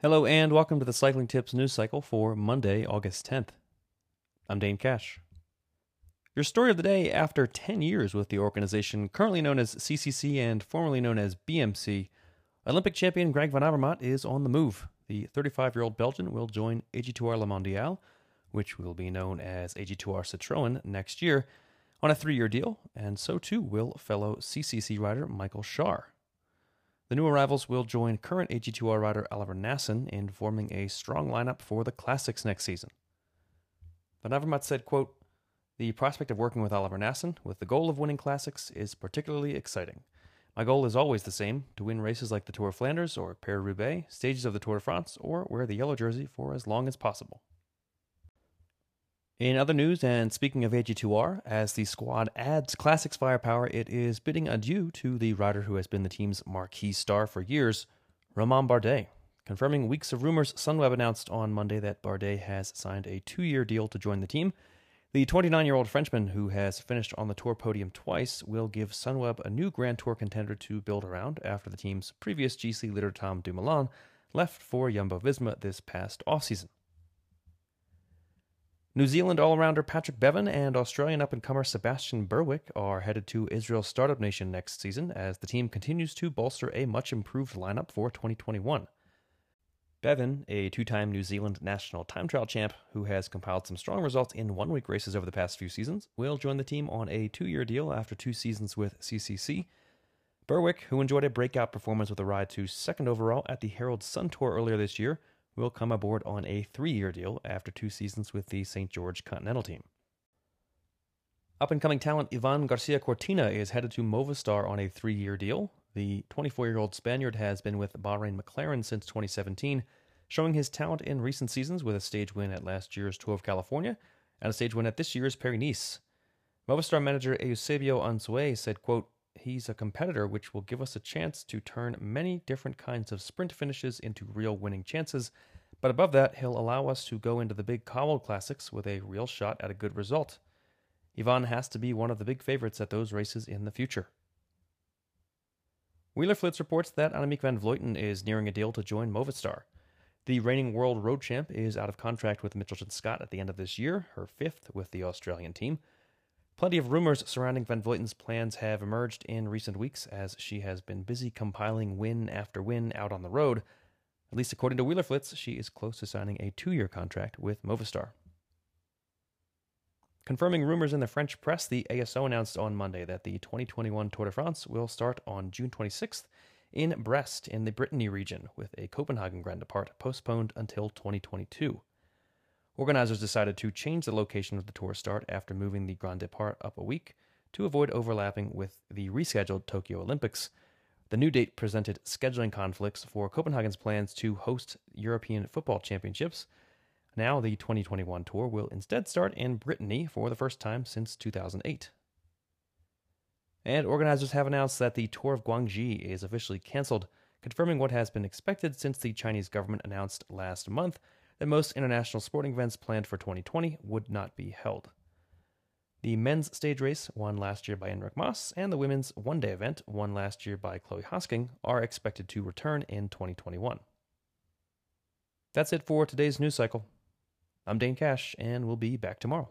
Hello and welcome to the Cycling Tips news cycle for Monday, August 10th. I'm Dane Cash. Your story of the day after 10 years with the organization currently known as CCC and formerly known as BMC, Olympic champion Greg van Avermaet is on the move. The 35 year old Belgian will join AG2R La Mondiale, which will be known as AG2R Citroën next year, on a three year deal, and so too will fellow CCC rider Michael Schär. The new arrivals will join current AG2R rider Oliver Naesen in forming a strong lineup for the Classics next season. Van Avermaet said, quote, The prospect of working with Oliver Naesen with the goal of winning Classics is particularly exciting. My goal is always the same to win races like the Tour of Flanders or Paris Roubaix, stages of the Tour de France, or wear the yellow jersey for as long as possible. In other news, and speaking of AG2R, as the squad adds Classics firepower, it is bidding adieu to the rider who has been the team's marquee star for years, Romain Bardet. Confirming weeks of rumors, Sunweb announced on Monday that Bardet has signed a two year deal to join the team. The 29 year old Frenchman, who has finished on the Tour podium twice, will give Sunweb a new Grand Tour contender to build around after the team's previous GC leader Tom Dumoulin left for Jumbo Visma this past offseason. New Zealand all rounder Patrick Bevan and Australian up and comer Sebastian Berwick are headed to Israel's Startup Nation next season as the team continues to bolster a much improved lineup for 2021. Bevan, a two time New Zealand national time trial champ who has compiled some strong results in one week races over the past few seasons, will join the team on a two year deal after two seasons with CCC. Berwick, who enjoyed a breakout performance with a ride to second overall at the Herald Sun Tour earlier this year, will come aboard on a three year deal after two seasons with the St. George Continental team. Up and coming talent Ivan Garcia Cortina is headed to Movistar on a three year deal. The 24 year old Spaniard has been with Bahrain McLaren since 2017, showing his talent in recent seasons with a stage win at last year's Tour of California and a stage win at this year's Paris Nice. Movistar manager Eusebio Unzué said, quote, He's a competitor which will give us a chance to turn many different kinds of sprint finishes into real winning chances. But above that, he'll allow us to go into the big Cobbled Classics with a real shot at a good result. Ivan has to be one of the big favorites at those races in the future. Wielerflits reports that Annemiek van Vleuten is nearing a deal to join Movistar. The reigning world road champ is out of contract with Mitchelton Scott at the end of this year, her fifth with the Australian team. Plenty of rumors surrounding Van Vleuten's plans have emerged in recent weeks as she has been busy compiling win after win out on the road. At least according to Wielerflits, she is close to signing a two year contract with Movistar. Confirming rumors in the French press, the ASO announced on Monday that the 2021 Tour de France will start on June 26th in Brest in the Brittany region, with a Copenhagen Grand Depart postponed until 2022. Organizers decided to change the location of the tour start after moving the Grand Depart up a week to avoid overlapping with the rescheduled Tokyo Olympics. The new date presented scheduling conflicts for Copenhagen's plans to host European Football Championships. Now, the 2021 tour will instead start in Brittany for the first time since 2008. And organizers have announced that the Tour of Guangxi is officially canceled, confirming what has been expected since the Chinese government announced last month that most international sporting events planned for 2020 would not be held. The men's stage race, won last year by Enric Mas, and the women's one day event, won last year by Chloe Hosking, are expected to return in 2021. That's it for today's news cycle. I'm Dane Cash, and we'll be back tomorrow.